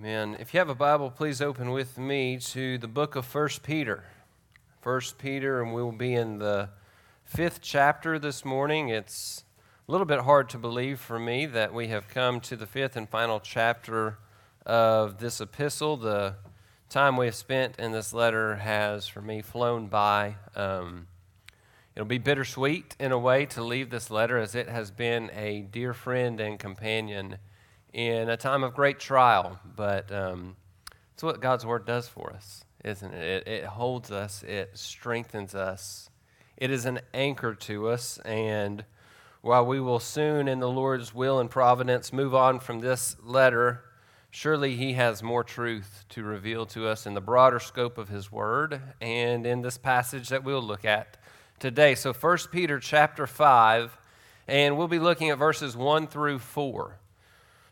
Amen. If you have a Bible, please open with me to the book of 1 Peter. 1 Peter, and we'll be in the fifth chapter this morning. It's a little bit hard to believe for me that we have come to the fifth and final chapter of this epistle. The time we have spent in this letter has, for me, flown by. Um, it'll be bittersweet in a way to leave this letter as it has been a dear friend and companion in a time of great trial, but um, it's what God's Word does for us, isn't it? it? It holds us, it strengthens us, it is an anchor to us, and while we will soon, in the Lord's will and providence, move on from this letter, surely He has more truth to reveal to us in the broader scope of His Word and in this passage that we'll look at today. So, 1 Peter chapter 5, and we'll be looking at verses 1 through 4.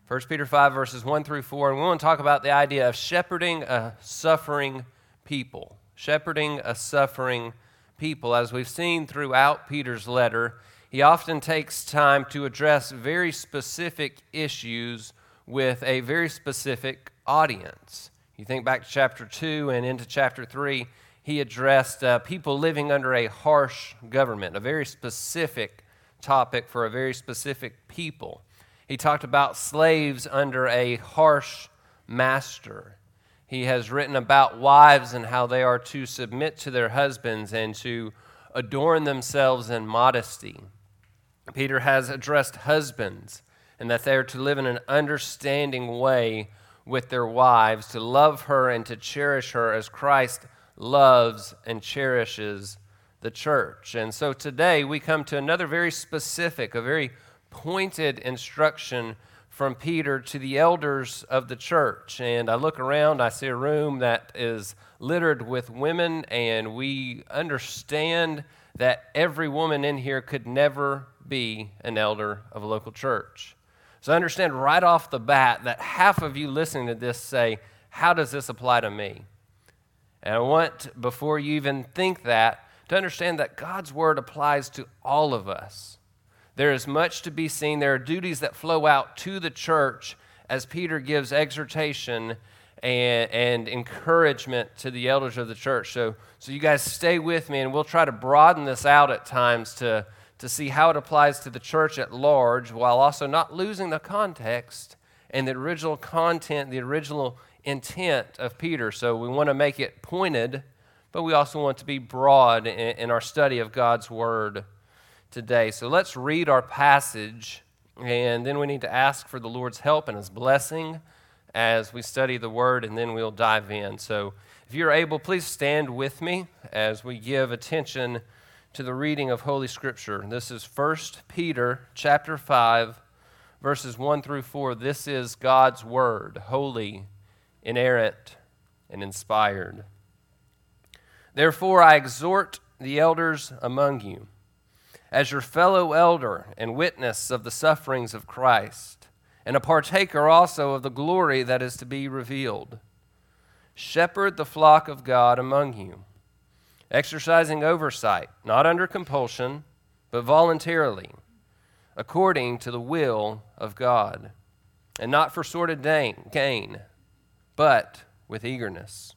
1 Peter 5, verses 1 through 4, and we want to talk about the idea of shepherding a suffering people. Shepherding a suffering people. As we've seen throughout Peter's letter, he often takes time to address very specific issues with a very specific audience. You think back to chapter 2 and into chapter 3, he addressed uh, people living under a harsh government, a very specific topic for a very specific people. He talked about slaves under a harsh master. He has written about wives and how they are to submit to their husbands and to adorn themselves in modesty. Peter has addressed husbands and that they are to live in an understanding way with their wives, to love her and to cherish her as Christ loves and cherishes the church. And so today we come to another very specific, a very pointed instruction from Peter to the elders of the church. And I look around, I see a room that is littered with women, and we understand that every woman in here could never be an elder of a local church. So I understand right off the bat that half of you listening to this say, How does this apply to me? And I want, before you even think that, to understand that God's word applies to all of us. There is much to be seen. There are duties that flow out to the church as Peter gives exhortation and, and encouragement to the elders of the church. So, so you guys stay with me, and we'll try to broaden this out at times to, to see how it applies to the church at large while also not losing the context and the original content, the original intent of Peter. So we want to make it pointed, but we also want to be broad in, in our study of God's Word today. So let's read our passage, and then we need to ask for the Lord's help and His blessing as we study the Word, and then we'll dive in. So if you're able, please stand with me as we give attention to the reading of Holy Scripture. This is 1 Peter chapter 5, verses 1 through 4. This is God's Word, holy, inerrant, and inspired. Therefore, I exhort the elders among you as your fellow elder and witness of the sufferings of Christ, and a partaker also of the glory that is to be revealed. Shepherd the flock of God among you, exercising oversight, not under compulsion, but voluntarily, according to the will of God, and not for sordid gain, but with eagerness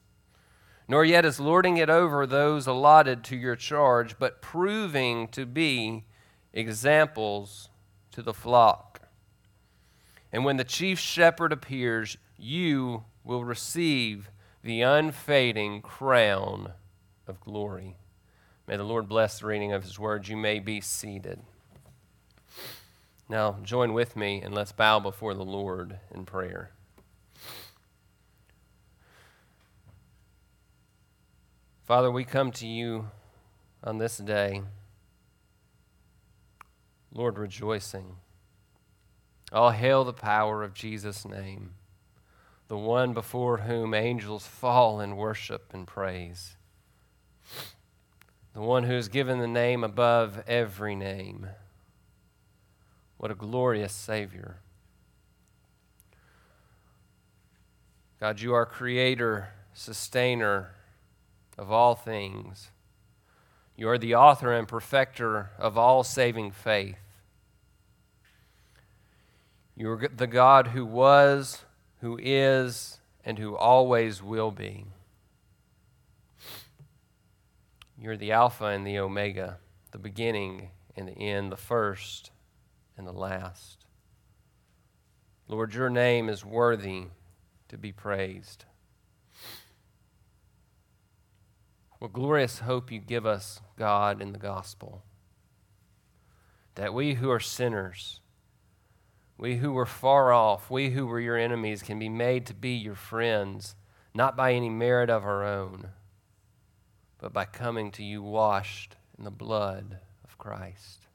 nor yet as lording it over those allotted to your charge, but proving to be examples to the flock. And when the chief shepherd appears, you will receive the unfading crown of glory. May the Lord bless the reading of his words. You may be seated. Now, join with me and let's bow before the Lord in prayer. Father, we come to you on this day, Lord, rejoicing. All hail the power of Jesus' name, the one before whom angels fall in worship and praise, the one who is given the name above every name. What a glorious Savior. God, you are creator, sustainer, of all things. You are the author and perfecter of all saving faith. You are the God who was, who is, and who always will be. You're the Alpha and the Omega, the beginning and the end, the first and the last. Lord, your name is worthy to be praised. What glorious hope you give us, God, in the gospel. That we who are sinners, we who were far off, we who were your enemies, can be made to be your friends, not by any merit of our own, but by coming to you washed in the blood of Christ.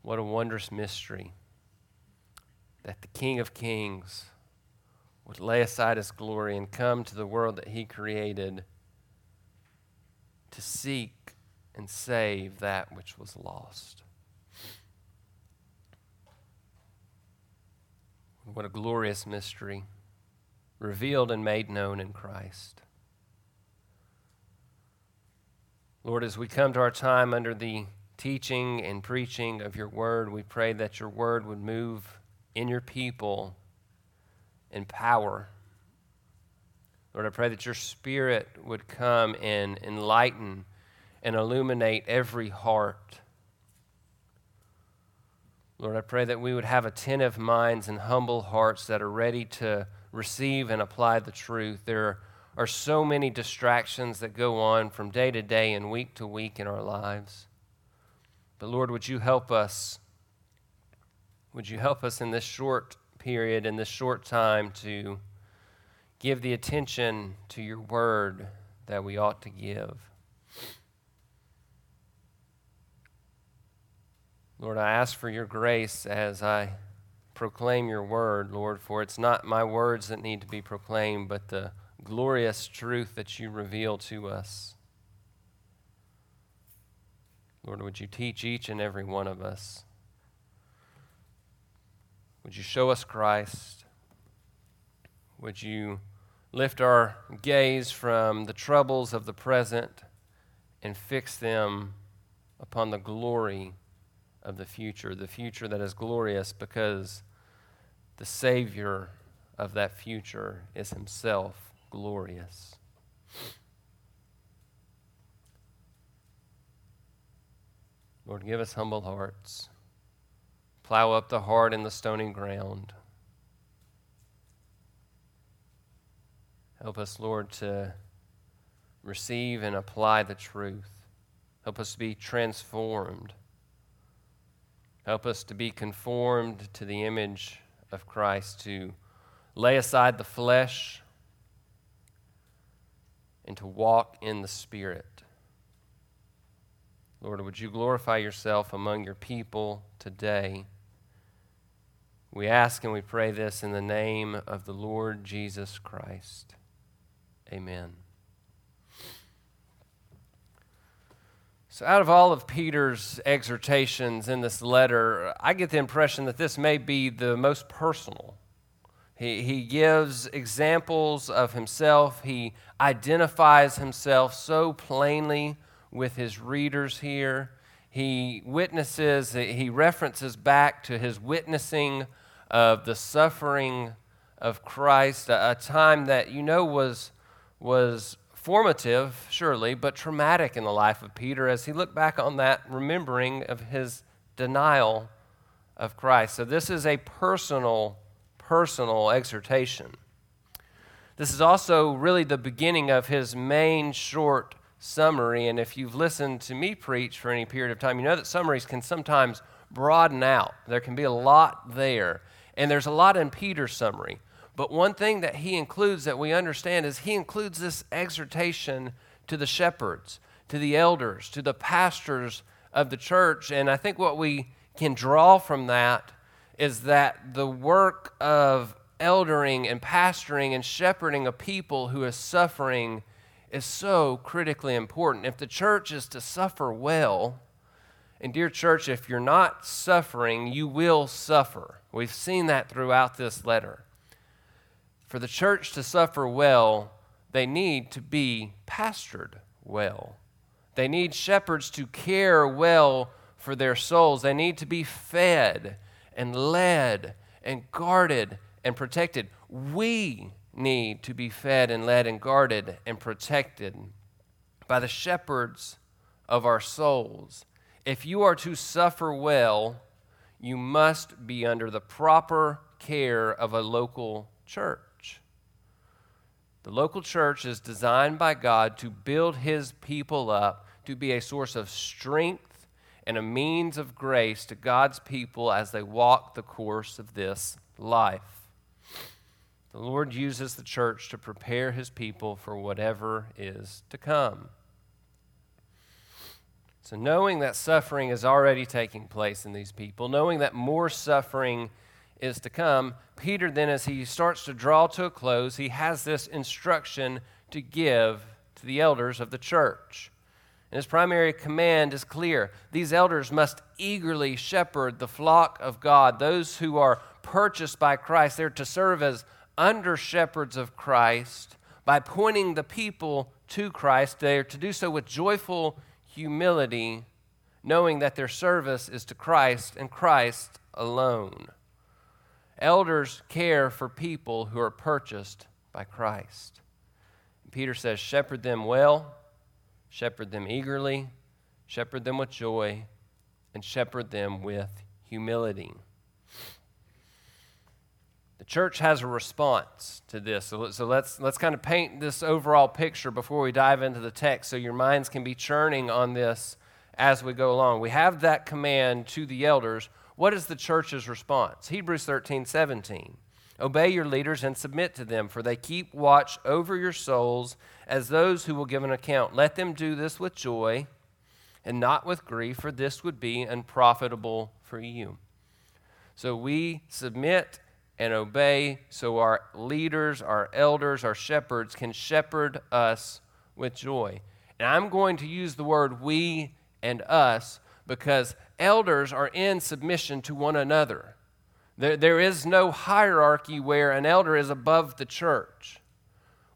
What a wondrous mystery that the King of Kings would lay aside his glory and come to the world that he created to seek and save that which was lost. What a glorious mystery, revealed and made known in Christ. Lord, as we come to our time under the teaching and preaching of your word, we pray that your word would move in your people in power. Lord, I pray that your spirit would come and enlighten and illuminate every heart. Lord, I pray that we would have attentive minds and humble hearts that are ready to receive and apply the truth. There are so many distractions that go on from day to day and week to week in our lives. But Lord, would you help us? Would you help us in this short period, in this short time, to give the attention to your word that we ought to give? Lord, I ask for your grace as I proclaim your word, Lord, for it's not my words that need to be proclaimed, but the glorious truth that you reveal to us. Lord, would you teach each and every one of us? Would you show us Christ? Would you lift our gaze from the troubles of the present and fix them upon the glory of the future, the future that is glorious because the Savior of that future is Himself glorious. Lord, give us humble hearts. Plow up the heart in the stony ground. Help us, Lord, to receive and apply the truth. Help us to be transformed Help us to be conformed to the image of Christ, to lay aside the flesh and to walk in the Spirit. Lord, would you glorify yourself among your people today? We ask and we pray this in the name of the Lord Jesus Christ. Amen. So, out of all of Peter's exhortations in this letter, I get the impression that this may be the most personal. He, he gives examples of himself, he identifies himself so plainly with his readers here. He witnesses, he references back to his witnessing of the suffering of Christ, a, a time that you know was, was formative, surely, but traumatic in the life of Peter as he looked back on that, remembering of his denial of Christ. So, this is a personal, personal exhortation. This is also really the beginning of his main short summary. And if you've listened to me preach for any period of time, you know that summaries can sometimes broaden out. There can be a lot there. And there's a lot in Peter's summary. But one thing that he includes that we understand is he includes this exhortation to the shepherds, to the elders, to the pastors of the church. And I think what we can draw from that is that the work of eldering and pastoring and shepherding a people who is suffering is so critically important. If the church is to suffer well, and dear church, if you're not suffering, you will suffer. We've seen that throughout this letter. For the church to suffer well, they need to be pastored well. They need shepherds to care well for their souls. They need to be fed and led and guarded and protected. we need to be fed and led and guarded and protected by the shepherds of our souls. If you are to suffer well, you must be under the proper care of a local church. The local church is designed by God to build his people up, to be a source of strength and a means of grace to God's people as they walk the course of this life. The Lord uses the church to prepare his people for whatever is to come. So, knowing that suffering is already taking place in these people, knowing that more suffering is to come, Peter then, as he starts to draw to a close, he has this instruction to give to the elders of the church. And his primary command is clear. These elders must eagerly shepherd the flock of God, those who are purchased by Christ. They're to serve as under shepherds of Christ by pointing the people to Christ. They are to do so with joyful humility, knowing that their service is to Christ and Christ alone. Elders care for people who are purchased by Christ. Peter says, Shepherd them well, shepherd them eagerly, shepherd them with joy, and shepherd them with humility. Church has a response to this. So, so let's, let's kind of paint this overall picture before we dive into the text so your minds can be churning on this as we go along. We have that command to the elders. What is the church's response? Hebrews 13, 17. Obey your leaders and submit to them, for they keep watch over your souls as those who will give an account. Let them do this with joy and not with grief, for this would be unprofitable for you. So we submit and obey so our leaders, our elders, our shepherds can shepherd us with joy. And I'm going to use the word we and us because elders are in submission to one another. There, there is no hierarchy where an elder is above the church.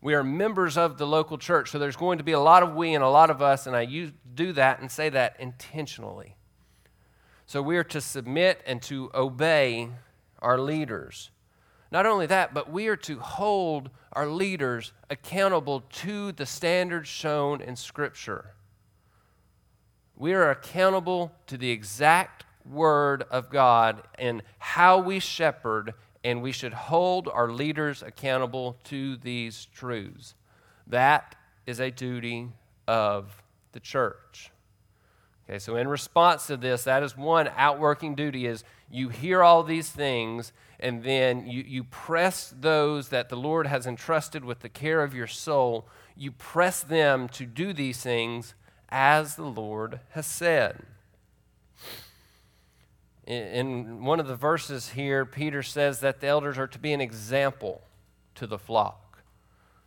We are members of the local church, so there's going to be a lot of we and a lot of us, and I use, do that and say that intentionally. So we are to submit and to obey our leaders. Not only that, but we are to hold our leaders accountable to the standards shown in Scripture. We are accountable to the exact Word of God and how we shepherd, and we should hold our leaders accountable to these truths. That is a duty of the church. Okay, so in response to this, that is one outworking duty is you hear all these things and then you, you press those that the Lord has entrusted with the care of your soul, you press them to do these things as the Lord has said. In, one of the verses here, Peter says that the elders are to be an example to the flock.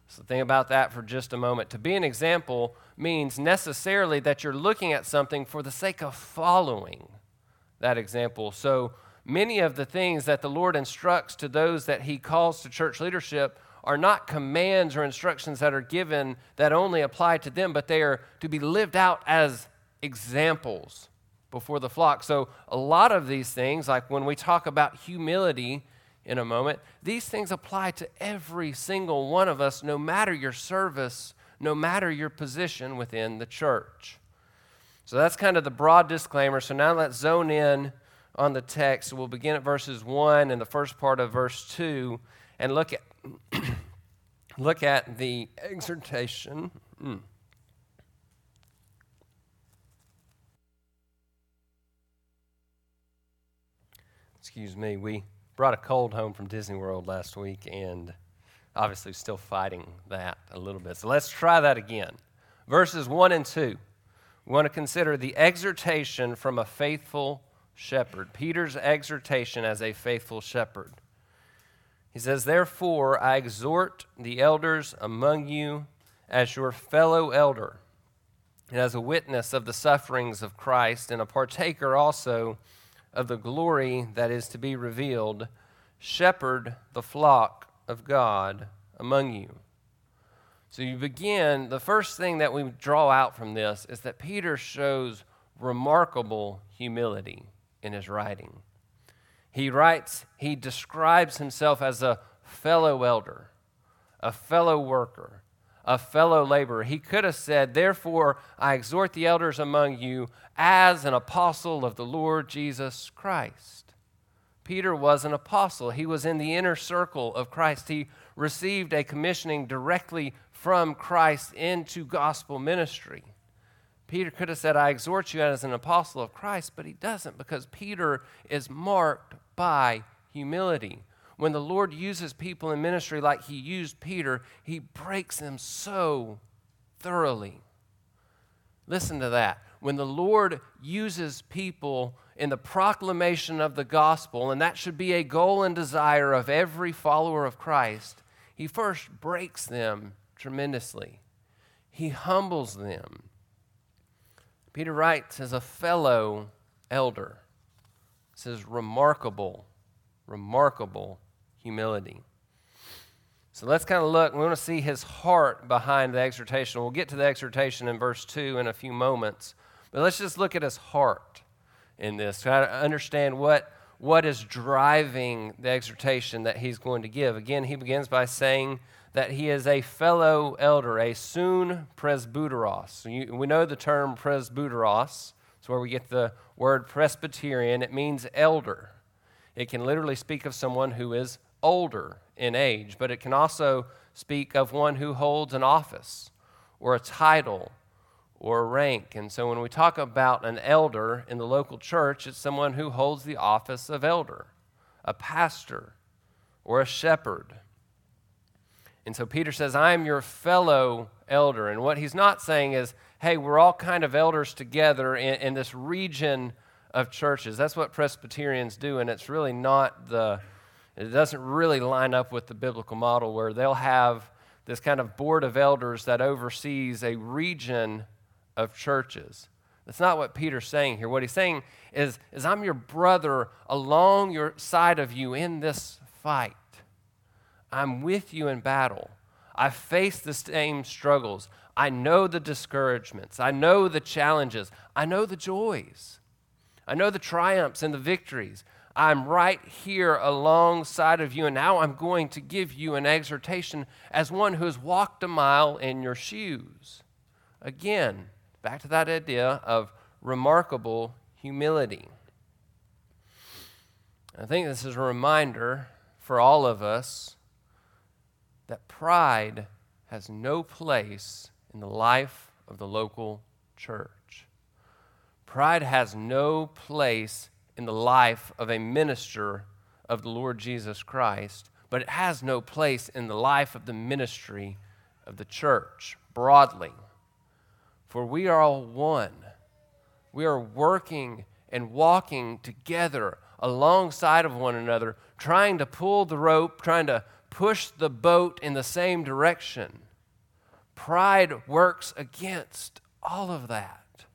So think about that for just a moment. To be an example means necessarily that you're looking at something for the sake of following that example. So many of the things that the Lord instructs to those that He calls to church leadership are not commands or instructions that are given that only apply to them, but they are to be lived out as examples before the flock. So a lot of these things, like when we talk about humility, in a moment. These things apply to every single one of us, no matter your service, no matter your position within the church. So that's kind of the broad disclaimer. So now let's zone in on the text. We'll begin at verses 1 and the first part of verse 2 and look at, look at the exhortation. Mm. Excuse me, we brought a cold home from Disney World last week and obviously still fighting that a little bit. So let's try that again. Verses 1 and 2. We want to consider the exhortation from a faithful shepherd. Peter's exhortation as a faithful shepherd. He says, Therefore, I exhort the elders among you as your fellow elder, and as a witness of the sufferings of Christ, and a partaker also of the glory that is to be revealed, shepherd the flock of God among you. So you begin, the first thing that we draw out from this is that Peter shows remarkable humility in his writing. He writes, he describes himself as a fellow elder, a fellow worker, a fellow laborer. He could have said, Therefore, I exhort the elders among you as an apostle of the Lord Jesus Christ. Peter was an apostle. He was in the inner circle of Christ. He received a commissioning directly from Christ into gospel ministry. Peter could have said, I exhort you as an apostle of Christ, but he doesn't because Peter is marked by humility. When the Lord uses people in ministry like he used Peter, he breaks them so thoroughly. Listen to that. When the Lord uses people in the proclamation of the gospel, and that should be a goal and desire of every follower of Christ, he first breaks them tremendously. He humbles them. Peter writes as a fellow elder. says remarkable, remarkable humility. So let's kind of look. We want to see his heart behind the exhortation. We'll get to the exhortation in verse 2 in a few moments. But let's just look at his heart in this, try to understand what, what is driving the exhortation that he's going to give. Again, he begins by saying that he is a fellow elder, a soon presbyteros. we know the term presbyteros. It's where we get the word Presbyterian. It means elder. It can literally speak of someone who is older in age, but it can also speak of one who holds an office or a title or a rank. And so when we talk about an elder in the local church, it's someone who holds the office of elder, a pastor, or a shepherd. And so Peter says, I am your fellow elder. And what he's not saying is, hey, we're all kind of elders together in, in this region of churches. That's what Presbyterians do, and it's really not the, it doesn't really line up with the biblical model where they'll have this kind of board of elders that oversees a region of churches. That's not what Peter's saying here. What he's saying is, is I'm your brother along your side of you in this fight. I'm with you in battle. I face the same struggles. I know the discouragements. I know the challenges. I know the joys. I know the triumphs and the victories. I'm right here alongside of you, and now I'm going to give you an exhortation as one who has walked a mile in your shoes. Again, back to that idea of remarkable humility. I think this is a reminder for all of us that pride has no place in the life of the local church. Pride has no place in the life of a minister of the Lord Jesus Christ, but it has no place in the life of the ministry of the church broadly. For we are all one. We are working and walking together alongside of one another, trying to pull the rope, trying to push the boat in the same direction. Pride works against all of that.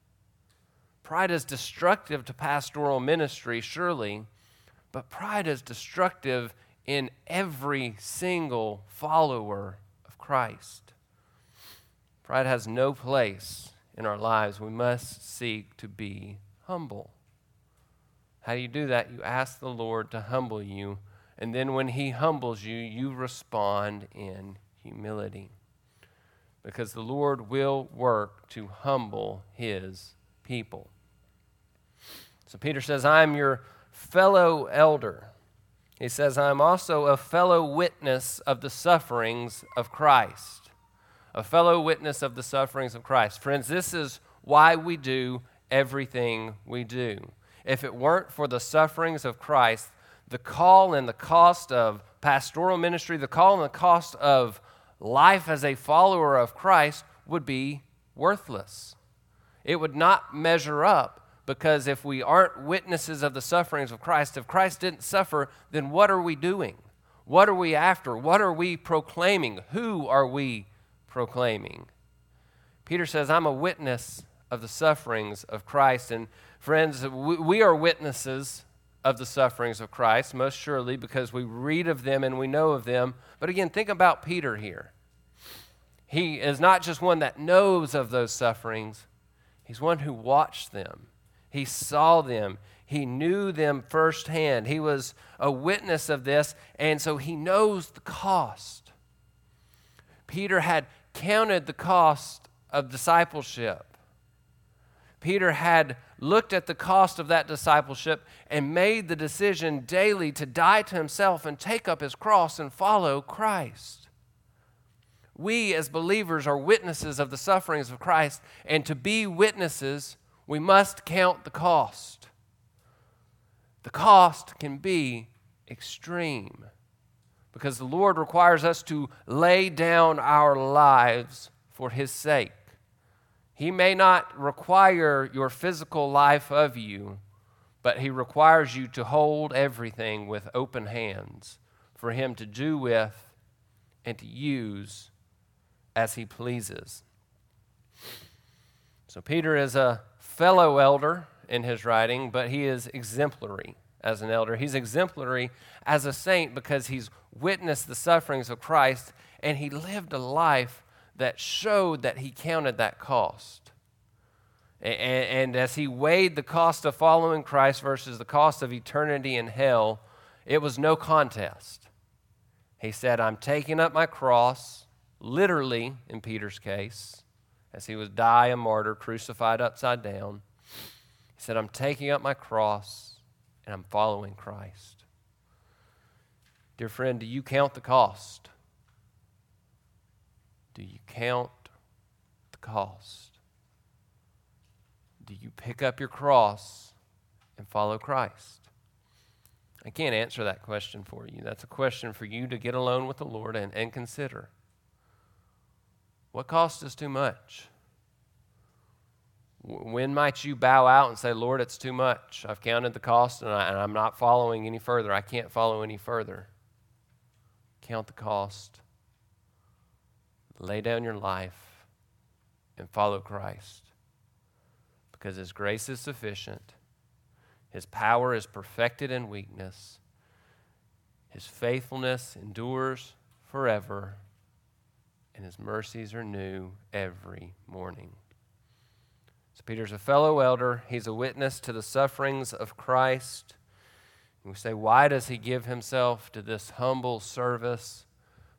Pride is destructive to pastoral ministry, surely, but pride is destructive in every single follower of Christ. Pride has no place in our lives. We must seek to be humble. How do you do that? You ask the Lord to humble you and then when He humbles you, you respond in humility. Because the Lord will work to humble His people. So Peter says, I'm your fellow elder. He says, I'm also a fellow witness of the sufferings of Christ. A fellow witness of the sufferings of Christ. Friends, this is why we do everything we do. If it weren't for the sufferings of Christ, the call and the cost of pastoral ministry, the call and the cost of life as a follower of Christ would be worthless. It would not measure up because if we aren't witnesses of the sufferings of Christ, if Christ didn't suffer, then what are we doing? What are we after? What are we proclaiming? Who are we proclaiming? Peter says, I'm a witness of the sufferings of Christ. And friends, we are witnesses of the sufferings of Christ, most surely because we read of them and we know of them. But again, think about Peter here. He is not just one that knows of those sufferings, he's one who watched them, he saw them, he knew them firsthand. He was a witness of this, and so he knows the cost. Peter had counted the cost of discipleship. Peter had looked at the cost of that discipleship and made the decision daily to die to himself and take up his cross and follow Christ. We, as believers, are witnesses of the sufferings of Christ, and to be witnesses, we must count the cost. The cost can be extreme because the Lord requires us to lay down our lives for His sake. He may not require your physical life of you, but He requires you to hold everything with open hands for Him to do with and to use as He pleases. So, Peter is a fellow elder in his writing, but he is exemplary as an elder. He's exemplary as a saint because he's witnessed the sufferings of Christ and he lived a life that showed that he counted that cost. And, and, as he weighed the cost of following Christ versus the cost of eternity in hell, it was no contest. He said, I'm taking up my cross, literally in Peter's case, as he was die a martyr, crucified upside down. He said, I'm taking up my cross and I'm following Christ. Dear friend, do you count the cost? Do you count the cost? Do you pick up your cross and follow Christ? I can't answer that question for you. That's a question for you to get alone with the Lord and, and consider. What cost is too much? When might you bow out and say, Lord, it's too much. I've counted the cost and, I, am not following any further. I can't follow any further. Count the cost lay down your life and follow Christ. Because His grace is sufficient, His power is perfected in weakness, His faithfulness endures forever, and His mercies are new every morning. So, Peter's a fellow elder, he's a witness to the sufferings of Christ. And we say, why does he give himself to this humble service?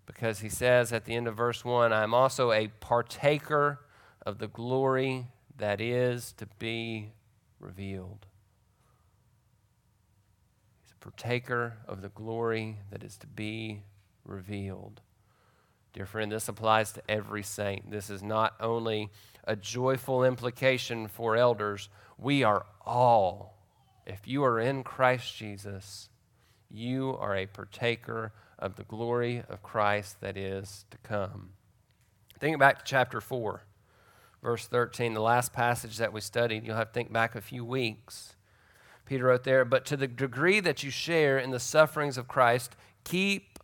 Because he says at the end of verse 1 I am also a partaker of the glory that is to be revealed. He's a partaker of the glory that is to be revealed. Dear friend, this applies to every saint. This is not only a joyful implication for elders, we are all, if you are in Christ Jesus, you are a partaker of the glory of Christ that is to come. Think back to chapter 4, verse 13, the last passage that we studied. You'll have to think back a few weeks. Peter wrote there, But to the degree that you share in the sufferings of Christ, keep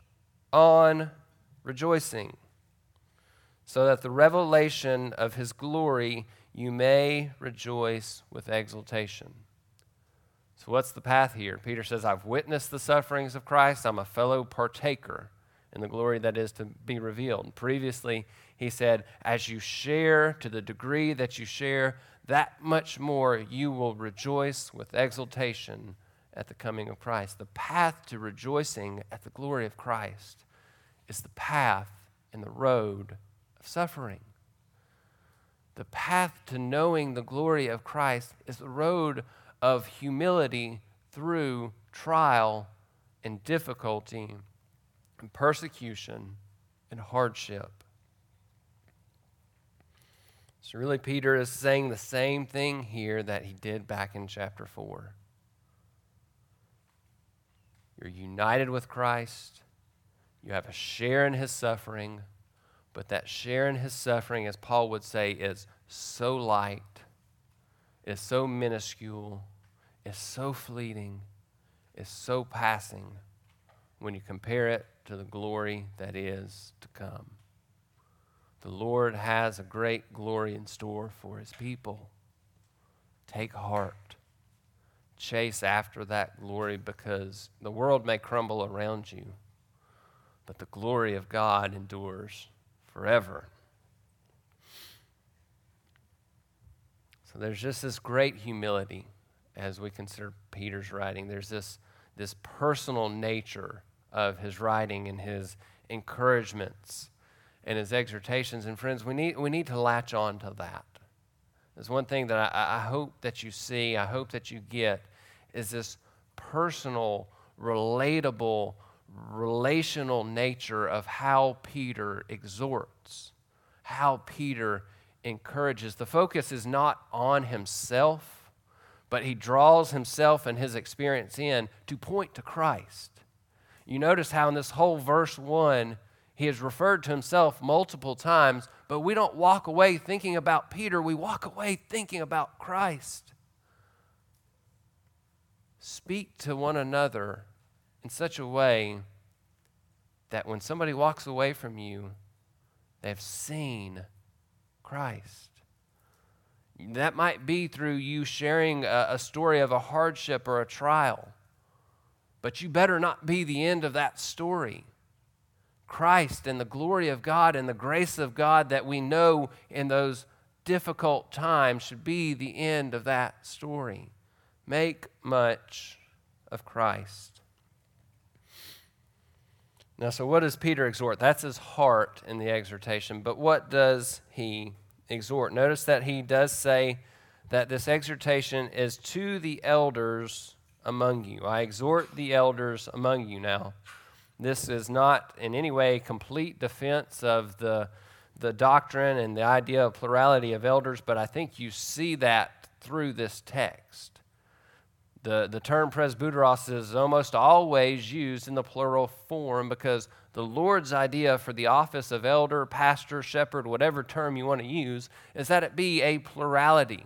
on rejoicing, so that the revelation of his glory you may rejoice with exultation. So, what's the path here? Peter says, I've witnessed the sufferings of Christ. I'm a fellow partaker in the glory that is to be revealed. Previously, he said, As you share to the degree that you share, that much more you will rejoice with exultation at the coming of Christ. The path to rejoicing at the glory of Christ is the path and the road of suffering. The path to knowing the glory of Christ is the road of humility through trial and difficulty and persecution and hardship. So, really, Peter is saying the same thing here that he did back in chapter 4. You're united with Christ, you have a share in his suffering, but that share in his suffering, as Paul would say, is so light is so minuscule, is so fleeting, is so passing when you compare it to the glory that is to come. The Lord has a great glory in store for his people. Take heart. Chase after that glory because the world may crumble around you, but the glory of God endures forever. There's just this great humility as we consider Peter's writing. There's this, this personal nature of his writing and his encouragements and his exhortations. And friends, we need, we need to latch on to that. There's one thing that I, I hope that you see, I hope that you get, is this personal, relatable, relational nature of how Peter exhorts, how Peter encourages. The focus is not on himself, but he draws himself and his experience in to point to Christ. You notice how in this whole verse 1, he has referred to himself multiple times, but we don't walk away thinking about Peter. We walk away thinking about Christ. Speak to one another in such a way that when somebody walks away from you, they've seen Christ. That might be through you sharing a, a, story of a hardship or a trial, but you better not be the end of that story. Christ and the glory of God and the grace of God that we know in those difficult times should be the end of that story. Make much of Christ. Now, so what does Peter exhort? That's his heart in the exhortation. But what does he exhort? Notice that he does say that this exhortation is to the elders among you. I exhort the elders among you now. This is not in any way complete defense of the, the doctrine and the idea of plurality of elders, but I think you see that through this text. The, the term presbyteros is almost always used in the plural form because the Lord's idea for the office of elder, pastor, shepherd, whatever term you want to use, is that it be a plurality.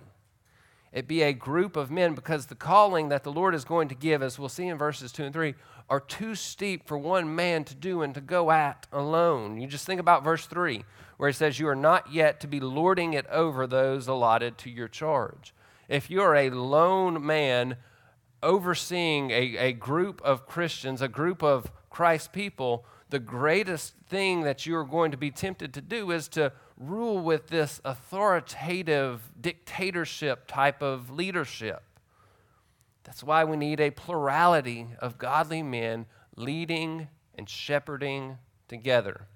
It be a group of men because the calling that the Lord is going to give, as we'll see in verses 2 and 3, are too steep for one man to do and to go at alone. You just think about verse 3, where it says, You are not yet to be lording it over those allotted to your charge. If you are a lone man overseeing a, a group of Christians, a group of Christ people, the greatest thing that you are going to be tempted to do is to rule with this authoritative dictatorship type of leadership. That's why we need a plurality of godly men leading and shepherding together.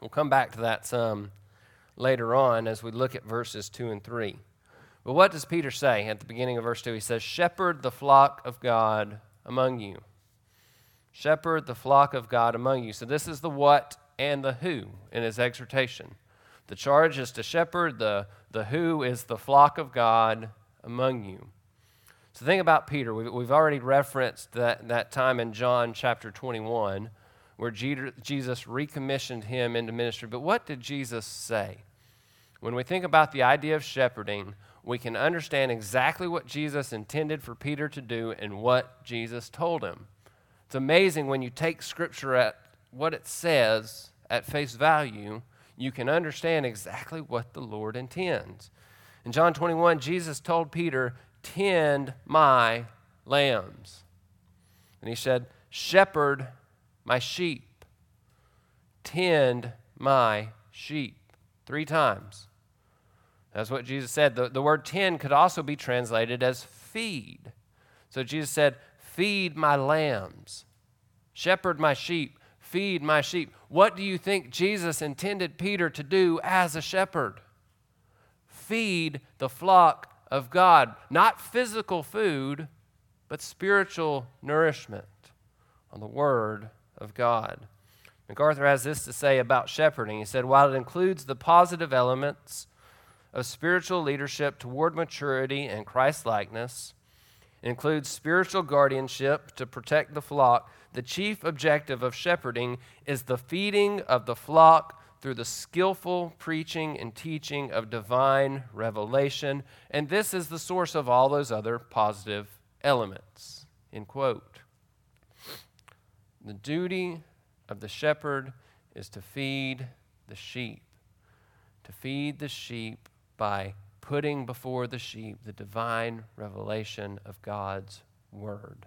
We'll come back to that some later on as we look at verses 2 and 3. But what does Peter say at the beginning of verse 2? He says, Shepherd the flock of God among you. Shepherd the flock of God among you. So this is the what and the who in his exhortation. The charge is to shepherd, the, the who is the flock of God among you. So think about Peter. We, we've already referenced that, that time in John chapter 21 where Jesus recommissioned him into ministry. But what did Jesus say? When we think about the idea of shepherding, we can understand exactly what Jesus intended for Peter to do and what Jesus told him. It's amazing when you take Scripture at what it says at face value, you can understand exactly what the Lord intends. In John 21, Jesus told Peter, Tend my lambs. And he said, Shepherd my sheep. Tend my sheep. Three times. That's what Jesus said. The, the word tend could also be translated as feed. So Jesus said, Feed my lambs, shepherd my sheep, feed my sheep. What do you think Jesus intended Peter to do as a shepherd? Feed the flock of God. Not physical food, but spiritual nourishment on the Word of God. MacArthur has this to say about shepherding. He said, while it includes the positive elements of spiritual leadership toward maturity and Christ likeness, includes spiritual guardianship to protect the flock. The chief objective of shepherding is the feeding of the flock through the skillful preaching and teaching of divine revelation. And this is the source of all those other positive elements. End quote. The duty of the shepherd is to feed the sheep, to feed the sheep by putting before the sheep the divine revelation of God's word.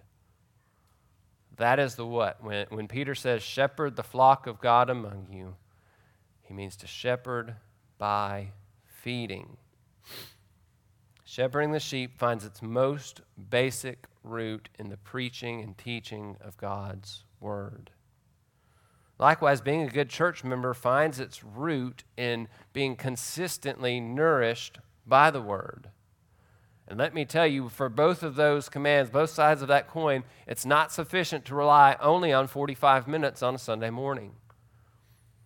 That is the what. When, when Peter says, Shepherd the flock of God among you, he means to shepherd by feeding. Shepherding the sheep finds its most basic root in the preaching and teaching of God's Word. Likewise, being a good church member finds its root in being consistently nourished by the Word. And let me tell you, for both of those commands, both sides of that coin, it's not sufficient to rely only on 45 minutes on a Sunday morning.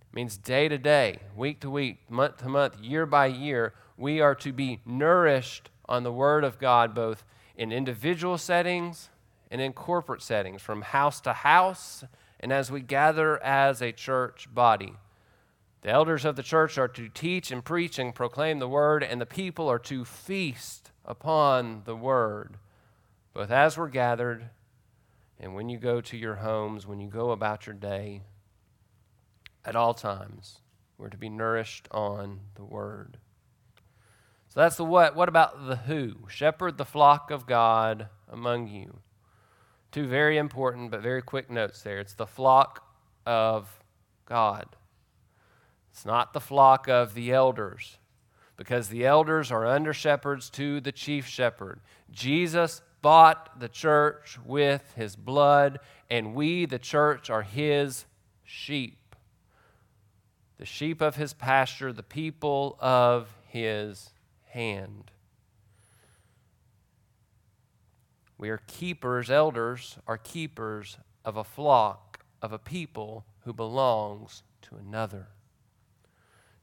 It means day to day, week to week, month to month, year by year, we are to be nourished on the Word of God, both in individual settings and in corporate settings, from house to house, and as we gather as a church body. The elders of the church are to teach and preach and proclaim the Word, and the people are to feast upon the Word, both as we're gathered and when you go to your homes, when you go about your day, at all times. We're to be nourished on the Word. So that's the what. What about the who? Shepherd the flock of God among you. Two very important but very quick notes there. It's the flock of God. It's not the flock of the elders, because the elders are under shepherds to the chief shepherd. Jesus bought the church with his blood, and we, the church, are his sheep. The sheep of his pasture, the people of his hand. We are keepers, elders are keepers of a flock, of a people who belongs to another.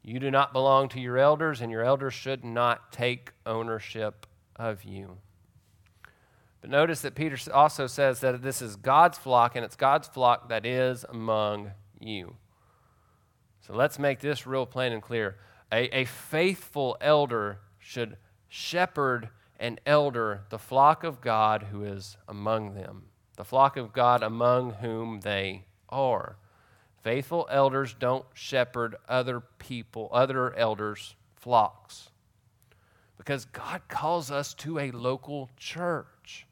You do not belong to your elders, and your elders should not take ownership of you. But notice that Peter also says that this is God's flock, and it's God's flock that is among you. So let's make this real plain and clear. A, a faithful elder should shepherd and elder the flock of God who is among them, the flock of God among whom they are. Faithful elders don't shepherd other people, other elders' flocks. Because God calls us to a local church.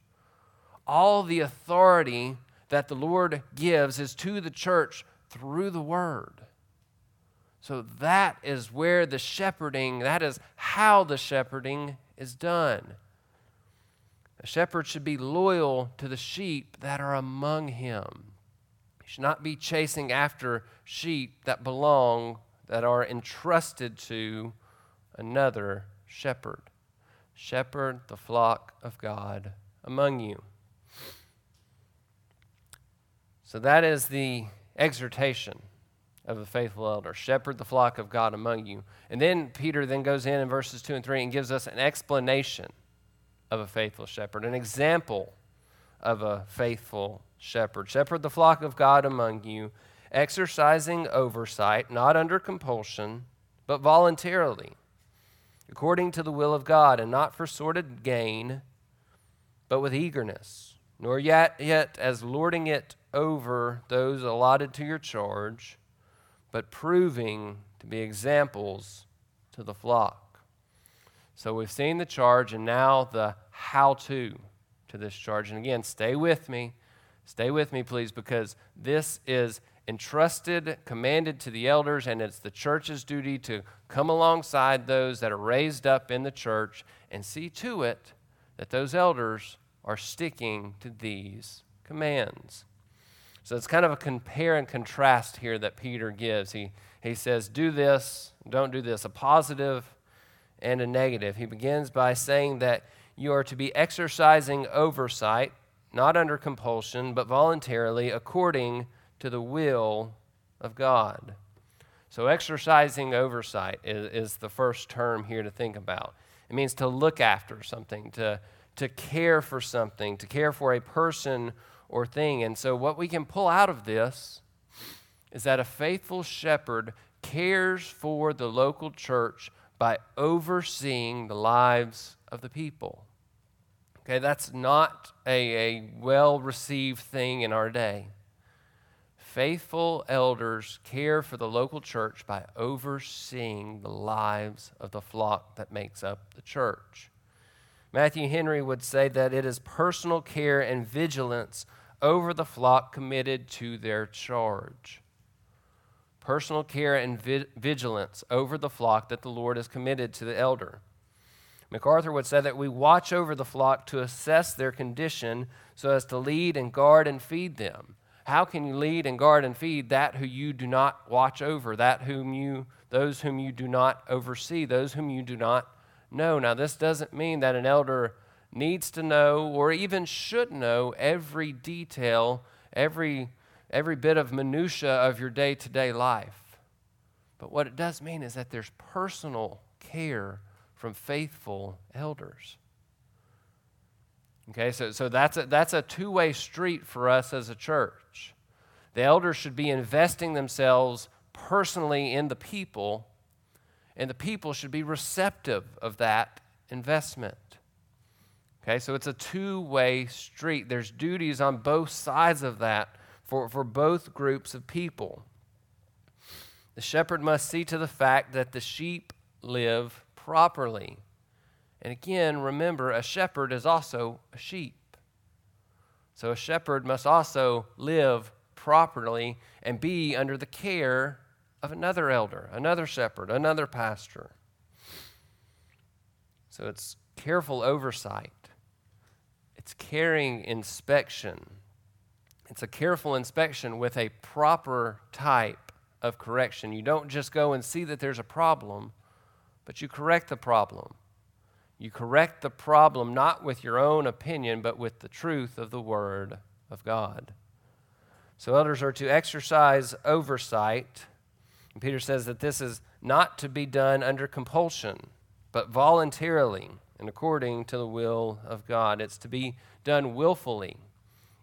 All the authority that the Lord gives is to the church through the Word. So that is where the shepherding, that is how the shepherding is done. A shepherd should be loyal to the sheep that are among him. He should not be chasing after sheep that belong, that are entrusted to another shepherd. Shepherd the flock of God among you. So that is the exhortation of the faithful elder. Shepherd the flock of God among you. And then Peter then goes in in verses 2 and 3 and gives us an explanation of a faithful shepherd, an example of a faithful shepherd. Shepherd the flock of God among you, exercising oversight, not under compulsion, but voluntarily, according to the will of God, and not for sordid gain, but with eagerness, nor yet, yet as lording it over those allotted to your charge but proving to be examples to the flock. So we've seen the charge and now the how to to this charge. And again, stay with me. Stay with me, please, because this is entrusted, commanded to the elders, and it's the church's duty to come alongside those that are raised up in the church and see to it that those elders are sticking to these commands. So it's kind of a compare and contrast here that Peter gives. He, he says, do this, don't do this, a positive and a negative. He begins by saying that you are to be exercising oversight, not under compulsion, but voluntarily, according to the will of God. So, exercising oversight is, is the first term here to think about. It means to look after something, to, to care for something, to care for a person or thing. And so, what we can pull out of this is that a faithful shepherd cares for the local church by overseeing the lives of the people. Okay, that's not a, a well received thing in our day. Faithful elders care for the local church by overseeing the lives of the flock that makes up the church. Matthew Henry would say that it is personal care and vigilance over the flock committed to their charge. Personal care and vi- vigilance over the flock that the Lord has committed to the elder. MacArthur would say that we watch over the flock to assess their condition so as to lead and guard and feed them. How can you lead and guard and feed that who you do not watch over, that whom you those whom you do not oversee, those whom you do not know? Now this doesn't mean that an elder needs to know or even should know every detail, every every bit of minutia of your day-to-day life. But what it does mean is that there's personal care from faithful elders. Okay, so, so that's a, that's a two way street for us as a church. The elders should be investing themselves personally in the people, and the people should be receptive of that investment. Okay, so it's a two way street. There's duties on both sides of that for, for both groups of people. The shepherd must see to the fact that the sheep live properly. And again, remember, a shepherd is also a sheep. So a shepherd must also live properly and be under the care of another elder, another shepherd, another pastor. So it's careful oversight, it's caring inspection. It's a careful inspection with a proper type of correction. You don't just go and see that there's a problem, but you correct the problem. You correct the problem not with your own opinion, but with the truth of the Word of God. So, elders are to exercise oversight. And Peter says that this is not to be done under compulsion, but voluntarily and according to the will of God. It's to be done willfully.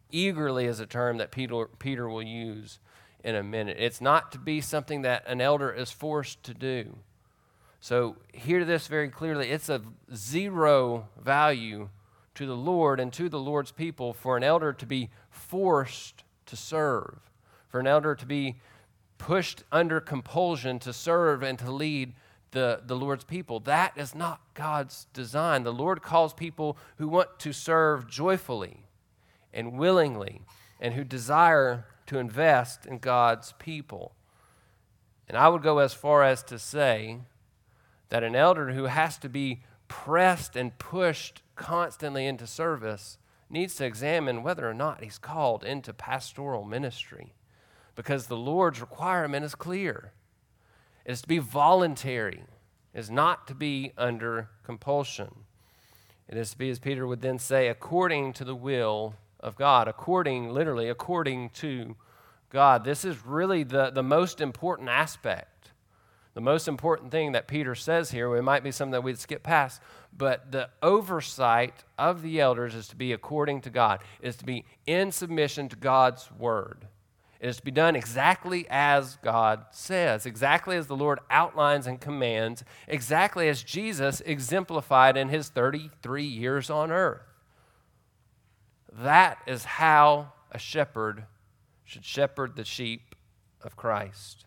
Eagerly is a term that Peter, Peter will use in a minute. It's not to be something that an elder is forced to do. So, hear this very clearly. It's of zero value to the Lord and to the Lord's people for an elder to be forced to serve, for an elder to be pushed under compulsion to serve and to lead the, the Lord's people. That is not God's design. The Lord calls people who want to serve joyfully and willingly and who desire to invest in God's people. And I would go as far as to say that an elder who has to be pressed and pushed constantly into service needs to examine whether or not he's called into pastoral ministry because the Lord's requirement is clear. It is to be voluntary, it is not to be under compulsion. It is to be, as Peter would then say, according to the will of God, according, literally, according to God. This is really the, the most important aspect the most important thing that Peter says here, it might be something that we'd skip past, but the oversight of the elders is to be according to God, is to be in submission to God's word. It is to be done exactly as God says, exactly as the Lord outlines and commands, exactly as Jesus exemplified in his 33 years on earth. That is how a shepherd should shepherd the sheep of Christ.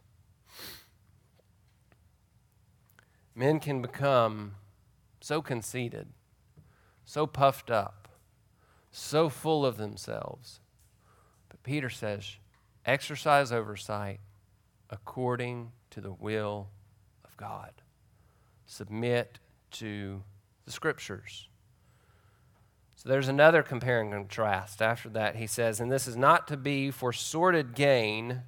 men can become so conceited, so puffed up, so full of themselves. But Peter says, exercise oversight according to the will of God. Submit to the scriptures. So there's another compare and contrast. After that, he says, and this is not to be for sordid gain,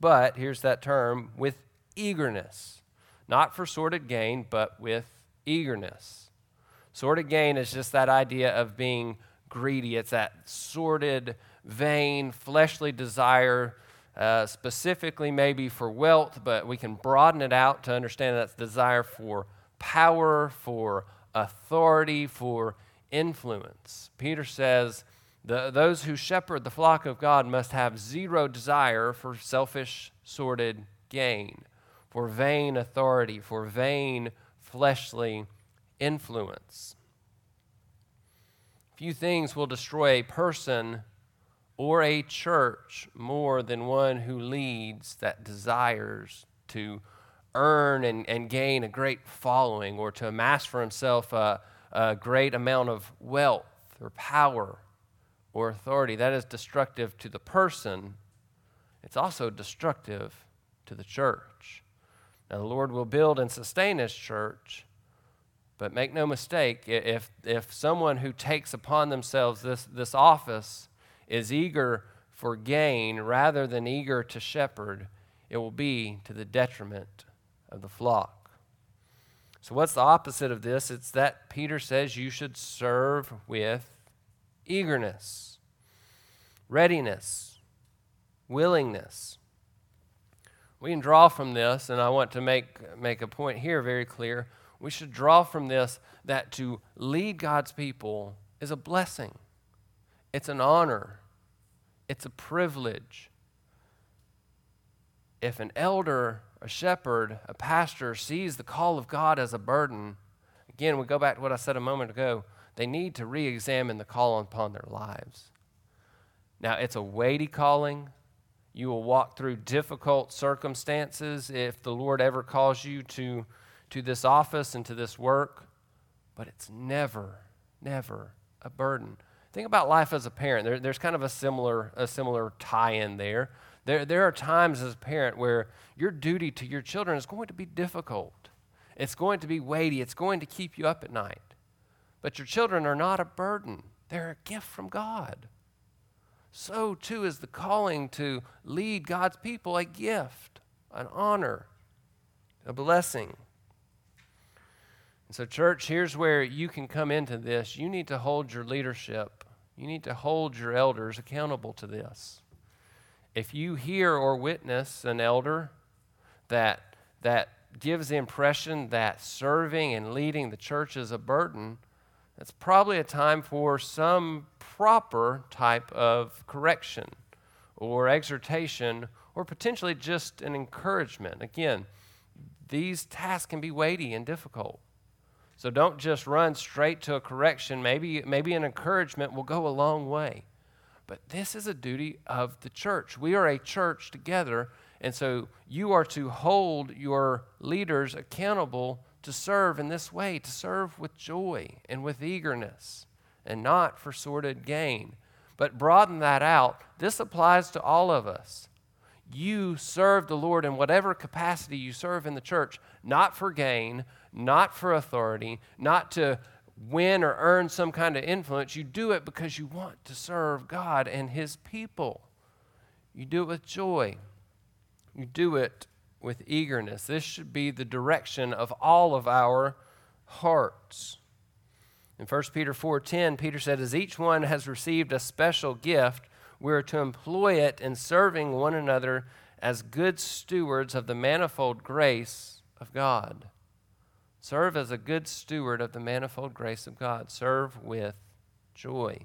but, here's that term, with eagerness not for sordid gain, but with eagerness. Sordid gain is just that idea of being greedy. It's that sordid, vain, fleshly desire, uh, specifically maybe for wealth, but we can broaden it out to understand that's desire for power, for authority, for influence. Peter says, the, those who shepherd the flock of God must have zero desire for selfish, sordid gain for vain authority, for vain fleshly influence. Few things will destroy a person or a church more than one who leads that desires to earn and, and gain a great following or to amass for himself a, a great amount of wealth or power or authority. That is destructive to the person, it's also destructive to the church. Now, the Lord will build and sustain His church, But make no mistake, if, if someone who takes upon themselves this, this office is eager for gain rather than eager to shepherd, it will be to the detriment of the flock. So, what's the opposite of this? It's that Peter says you should serve with eagerness, readiness, willingness. We can draw from this, and I want to make, make a point here very clear. We should draw from this that to lead God's people is a blessing, it's an honor, it's a privilege. If an elder, a shepherd, a pastor sees the call of God as a burden, again, we go back to what I said a moment ago, they need to re examine the call upon their lives. Now, it's a weighty calling. You will walk through difficult circumstances if the Lord ever calls you to, to this office and to this work, but it's never, never a burden. Think about life as a parent. There, there's kind of a similar, a similar tie in there. there. There are times as a parent where your duty to your children is going to be difficult, it's going to be weighty, it's going to keep you up at night. But your children are not a burden, they're a gift from God. So too is the calling to lead God's people a gift, an honor, a blessing. And so, church, here's where you can come into this. You need to hold your leadership you need to hold your elders accountable to this. If you hear or witness an elder that, that gives the impression that serving and leading the church is a burden, it's probably a time for some proper type of correction or exhortation or potentially just an encouragement. Again, these tasks can be weighty and difficult. So don't just run straight to a correction. Maybe, maybe an encouragement will go a long way. But this is a duty of the church. We are a church together, and so you are to hold your leaders accountable to serve in this way, to serve with joy and with eagerness, and not for sordid gain. But broaden that out. This applies to all of us. You serve the Lord in whatever capacity you serve in the church, not for gain, not for authority, not to win or earn some kind of influence. You do it because you want to serve God and His people. You do it with joy, you do it with eagerness. This should be the direction of all of our hearts. In 1 Peter 4:10, Peter said, "As each one has received a special gift, we are to employ it in serving one another as good stewards of the manifold grace of God." Serve as a good steward of the manifold grace of God. Serve with joy.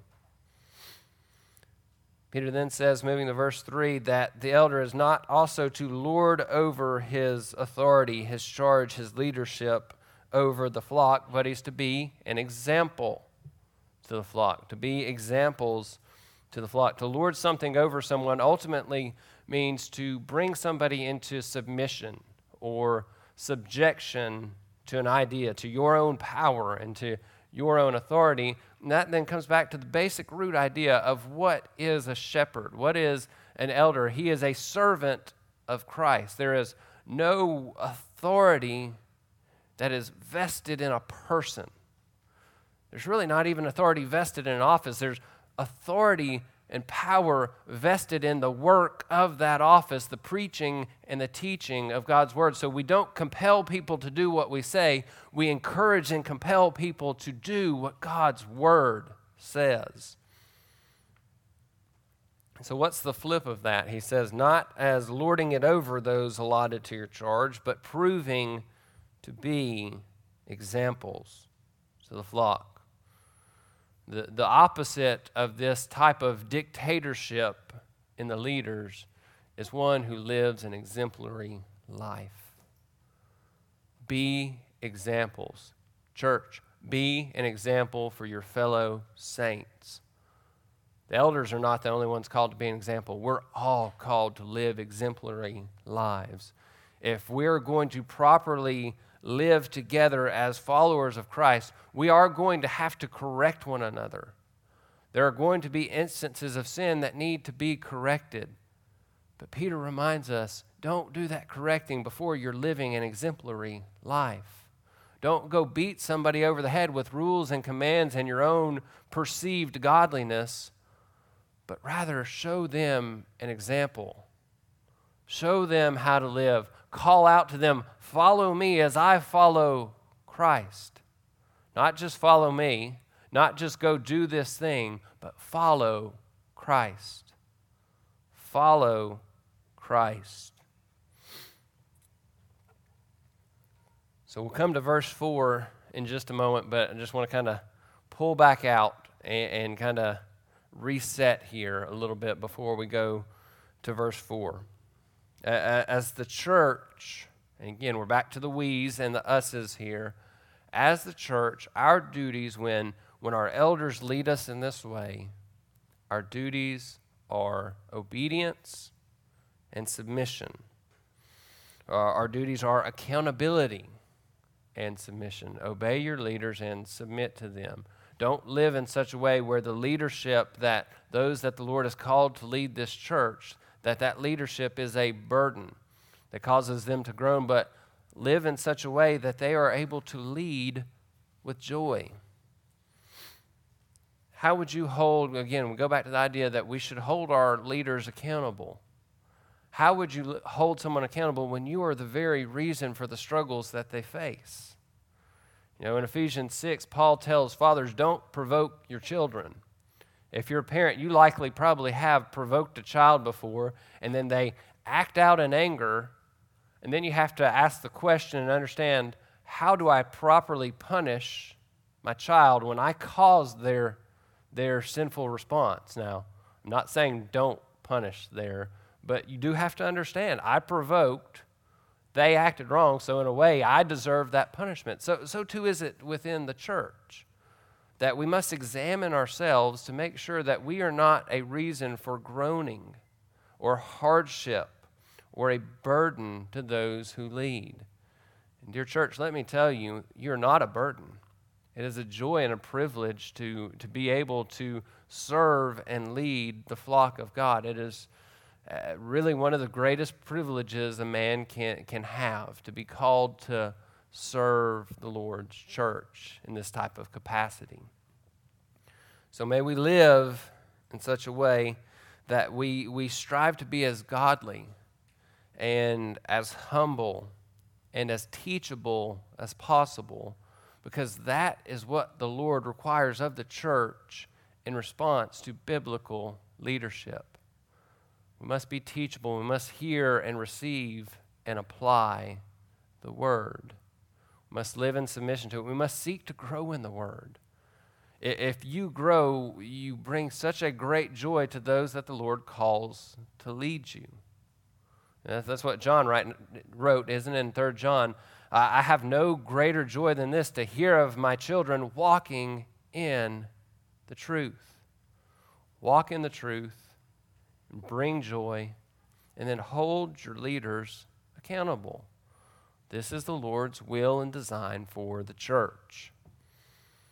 Peter then says, moving to verse 3, that the elder is not also to lord over his authority, his charge, his leadership over the flock, but he's to be an example to the flock, to be examples to the flock. To lord something over someone ultimately means to bring somebody into submission or subjection to an idea, to your own power, and to your own authority. And that then comes back to the basic root idea of what is a shepherd, what is an elder. He is a servant of Christ. There is no authority that is vested in a person. There's really not even authority vested in an office. There's authority and power vested in the work of that office, the preaching and the teaching of God's word. So we don't compel people to do what we say, we encourage and compel people to do what God's word says. So, what's the flip of that? He says, not as lording it over those allotted to your charge, but proving to be examples to the flock. The, the opposite of this type of dictatorship in the leaders is one who lives an exemplary life. Be examples. Church, be an example for your fellow saints. The elders are not the only ones called to be an example. We're all called to live exemplary lives. If we're going to properly live together as followers of Christ, we are going to have to correct one another. There are going to be instances of sin that need to be corrected. But Peter reminds us don't do that correcting before you're living an exemplary life. Don't go beat somebody over the head with rules and commands and your own perceived godliness, but rather show them an example. Show them how to live. Call out to them, Follow me as I follow Christ. Not just follow me, not just go do this thing, but follow Christ. Follow Christ. So we'll come to verse 4 in just a moment, but I just want to kind of pull back out and, and kind of reset here a little bit before we go to verse 4. As the church, and again, we're back to the we's and the us's here. As the church, our duties when, when our elders lead us in this way, our duties are obedience and submission. Uh, our duties are accountability and submission. Obey your leaders and submit to them. Don't live in such a way where the leadership that those that the Lord has called to lead this church, that that leadership is a burden that causes them to groan, but live in such a way that they are able to lead with joy. How would you hold, again, we go back to the idea that we should hold our leaders accountable. How would you hold someone accountable when you are the very reason for the struggles that they face? You know, in Ephesians 6, Paul tells fathers, don't provoke your children. If you're a parent, you likely probably have provoked a child before, and then they act out in anger, and then you have to ask the question and understand how do I properly punish my child when I cause their, their sinful response? Now, I'm not saying don't punish there, but you do have to understand I provoked they acted wrong, so in a way, I deserve that punishment. So, so too is it within the church that we must examine ourselves to make sure that we are not a reason for groaning or hardship or a burden to those who lead. And dear church, let me tell you, you're not a burden. It is a joy and a privilege to, to be able to serve and lead the flock of God. It is uh, really one of the greatest privileges a man can, can have to be called to serve the Lord's church in this type of capacity. So may we live in such a way that we, we strive to be as godly and as humble and as teachable as possible because that is what the Lord requires of the church in response to biblical leadership. We must be teachable. We must hear and receive and apply the word. Must live in submission to it. We must seek to grow in the word. If you grow, you bring such a great joy to those that the Lord calls to lead you. That's what John wrote, isn't it, in 3 John? I have no greater joy than this to hear of my children walking in the truth. Walk in the truth and bring joy, and then hold your leaders accountable. This is the Lord's will and design for the church.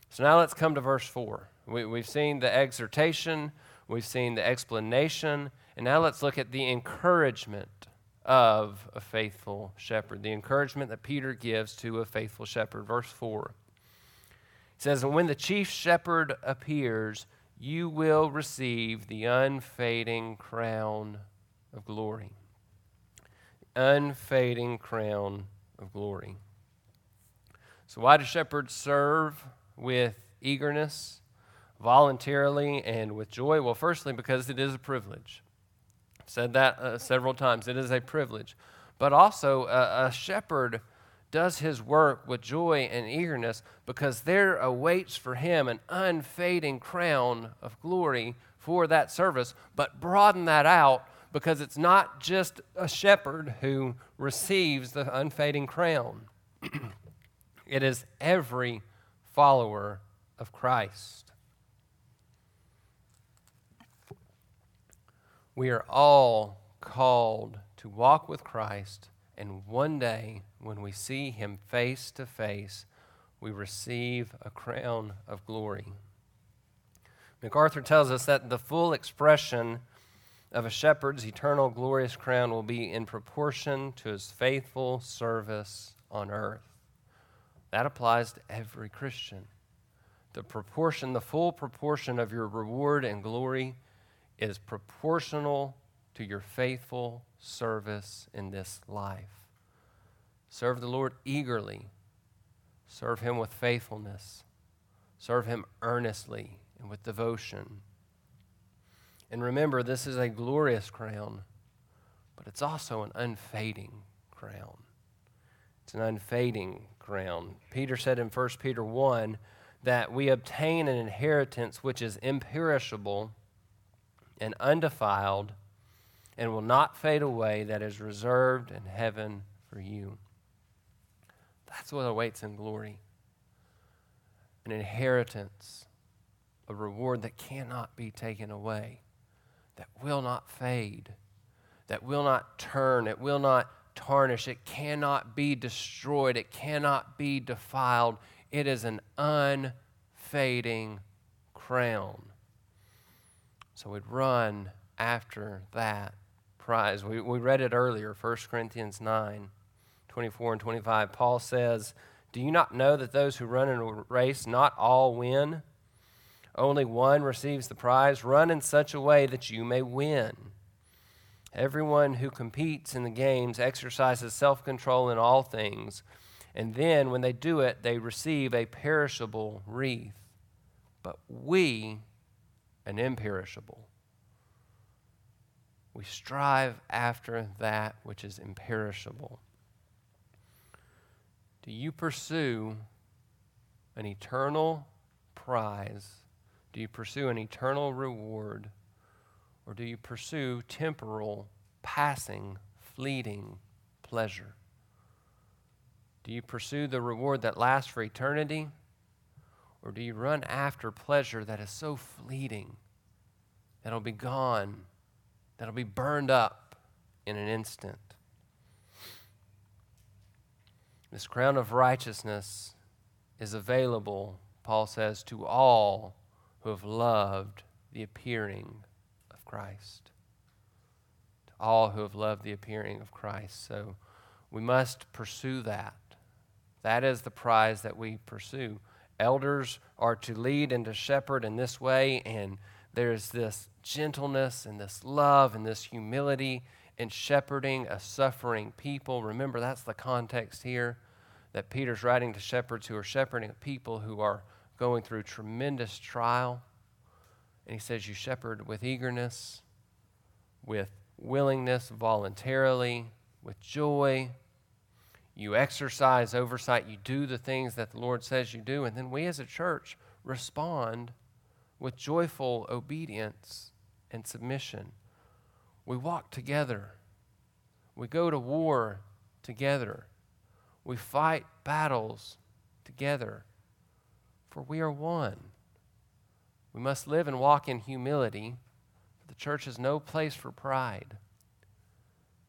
So now let's come to verse 4. We, we've seen the exhortation, we've seen the explanation, and now let's look at the encouragement of a faithful shepherd, the encouragement that Peter gives to a faithful shepherd. Verse 4 it says, And when the chief shepherd appears, you will receive the unfading crown of glory. Unfading crown of glory. So, why do shepherds serve with eagerness, voluntarily, and with joy? Well, firstly, because it is a privilege. I've said that uh, several times. It is a privilege. But also, uh, a shepherd does his work with joy and eagerness because there awaits for him an unfading crown of glory for that service. But broaden that out because it's not just a shepherd who receives the unfading crown, it is every follower of Christ. We are all called to walk with Christ and one day, when we see him face to face, we receive a crown of glory. MacArthur tells us that the full expression of a shepherd's eternal glorious crown will be in proportion to his faithful service on earth. That applies to every Christian. The proportion, the full proportion of your reward and glory is proportional to your faithful service in this life. Serve the Lord eagerly, serve Him with faithfulness, serve Him earnestly and with devotion. And remember, this is a glorious crown, but it's also an unfading crown. It's an unfading crown. Peter said in 1 Peter 1 that we obtain an inheritance which is imperishable and undefiled and will not fade away, that is reserved in heaven for you. That's what awaits in glory an inheritance, a reward that cannot be taken away, that will not fade, that will not turn, it will not tarnish, it cannot be destroyed, it cannot be defiled. It is an unfading crown. So we'd run after that prize. We, we read it earlier, 1 Corinthians 9 24 and 25. Paul says, Do you not know that those who run in a race not all win? Only one receives the prize. Run in such a way that you may win. Everyone who competes in the games exercises self control in all things, and then when they do it, they receive a perishable wreath. But we an imperishable. We strive after that which is imperishable. Do you pursue an eternal prize? Do you pursue an eternal reward? Or do you pursue temporal, passing, fleeting pleasure? Do you pursue the reward that lasts for eternity? Or do you run after pleasure that is so fleeting, that'll be gone, that'll be burned up in an instant? This crown of righteousness is available, Paul says, to all who have loved the appearing of Christ. To all who have loved the appearing of Christ. So we must pursue that. That is the prize that we pursue. Elders are to lead and to shepherd in this way, and there's this gentleness and this love and this humility in shepherding a suffering people. Remember, that's the context here that Peter's writing to shepherds who are shepherding people who are going through tremendous trial. And he says, You shepherd with eagerness, with willingness, voluntarily, with joy, you exercise oversight, you do the things that the Lord says you do, and then we as a church respond with joyful obedience and submission. We walk together, we go to war together, we fight battles together, for we are one. We must live and walk in humility. The church has no place for pride.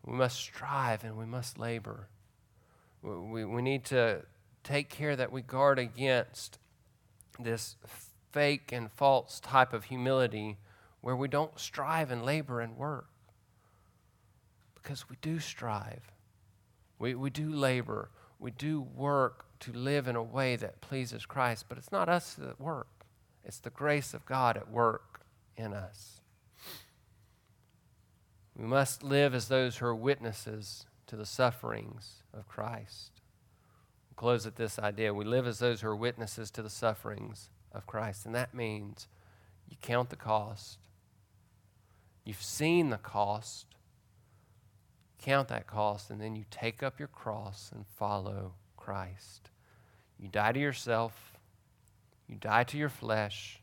We must strive and we must labor. We, we need to take care that we guard against this fake and false type of humility where we don't strive and labor and work. Because we do strive, we, we do labor, we do work to live in a way that pleases Christ, but it's not us that work, it's the grace of God at work in us. We must live as those who are witnesses to the sufferings of Christ. We'll close at this idea. We live as those who are witnesses to the sufferings of Christ, and that means you count the cost. You've seen the cost. Count that cost, and then you take up your cross and follow Christ. You die to yourself, you die to your flesh,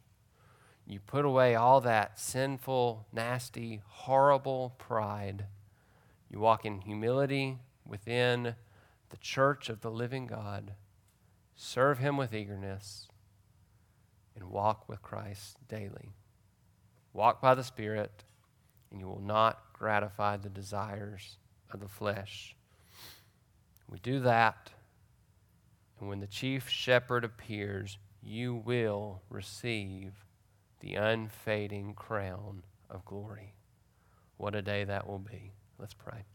you put away all that sinful, nasty, horrible pride you walk in humility within the church of the living God. Serve Him with eagerness and walk with Christ daily. Walk by the Spirit, and you will not gratify the desires of the flesh. We do that, and when the chief shepherd appears, you will receive the unfading crown of glory. What a day that will be. Let's pray.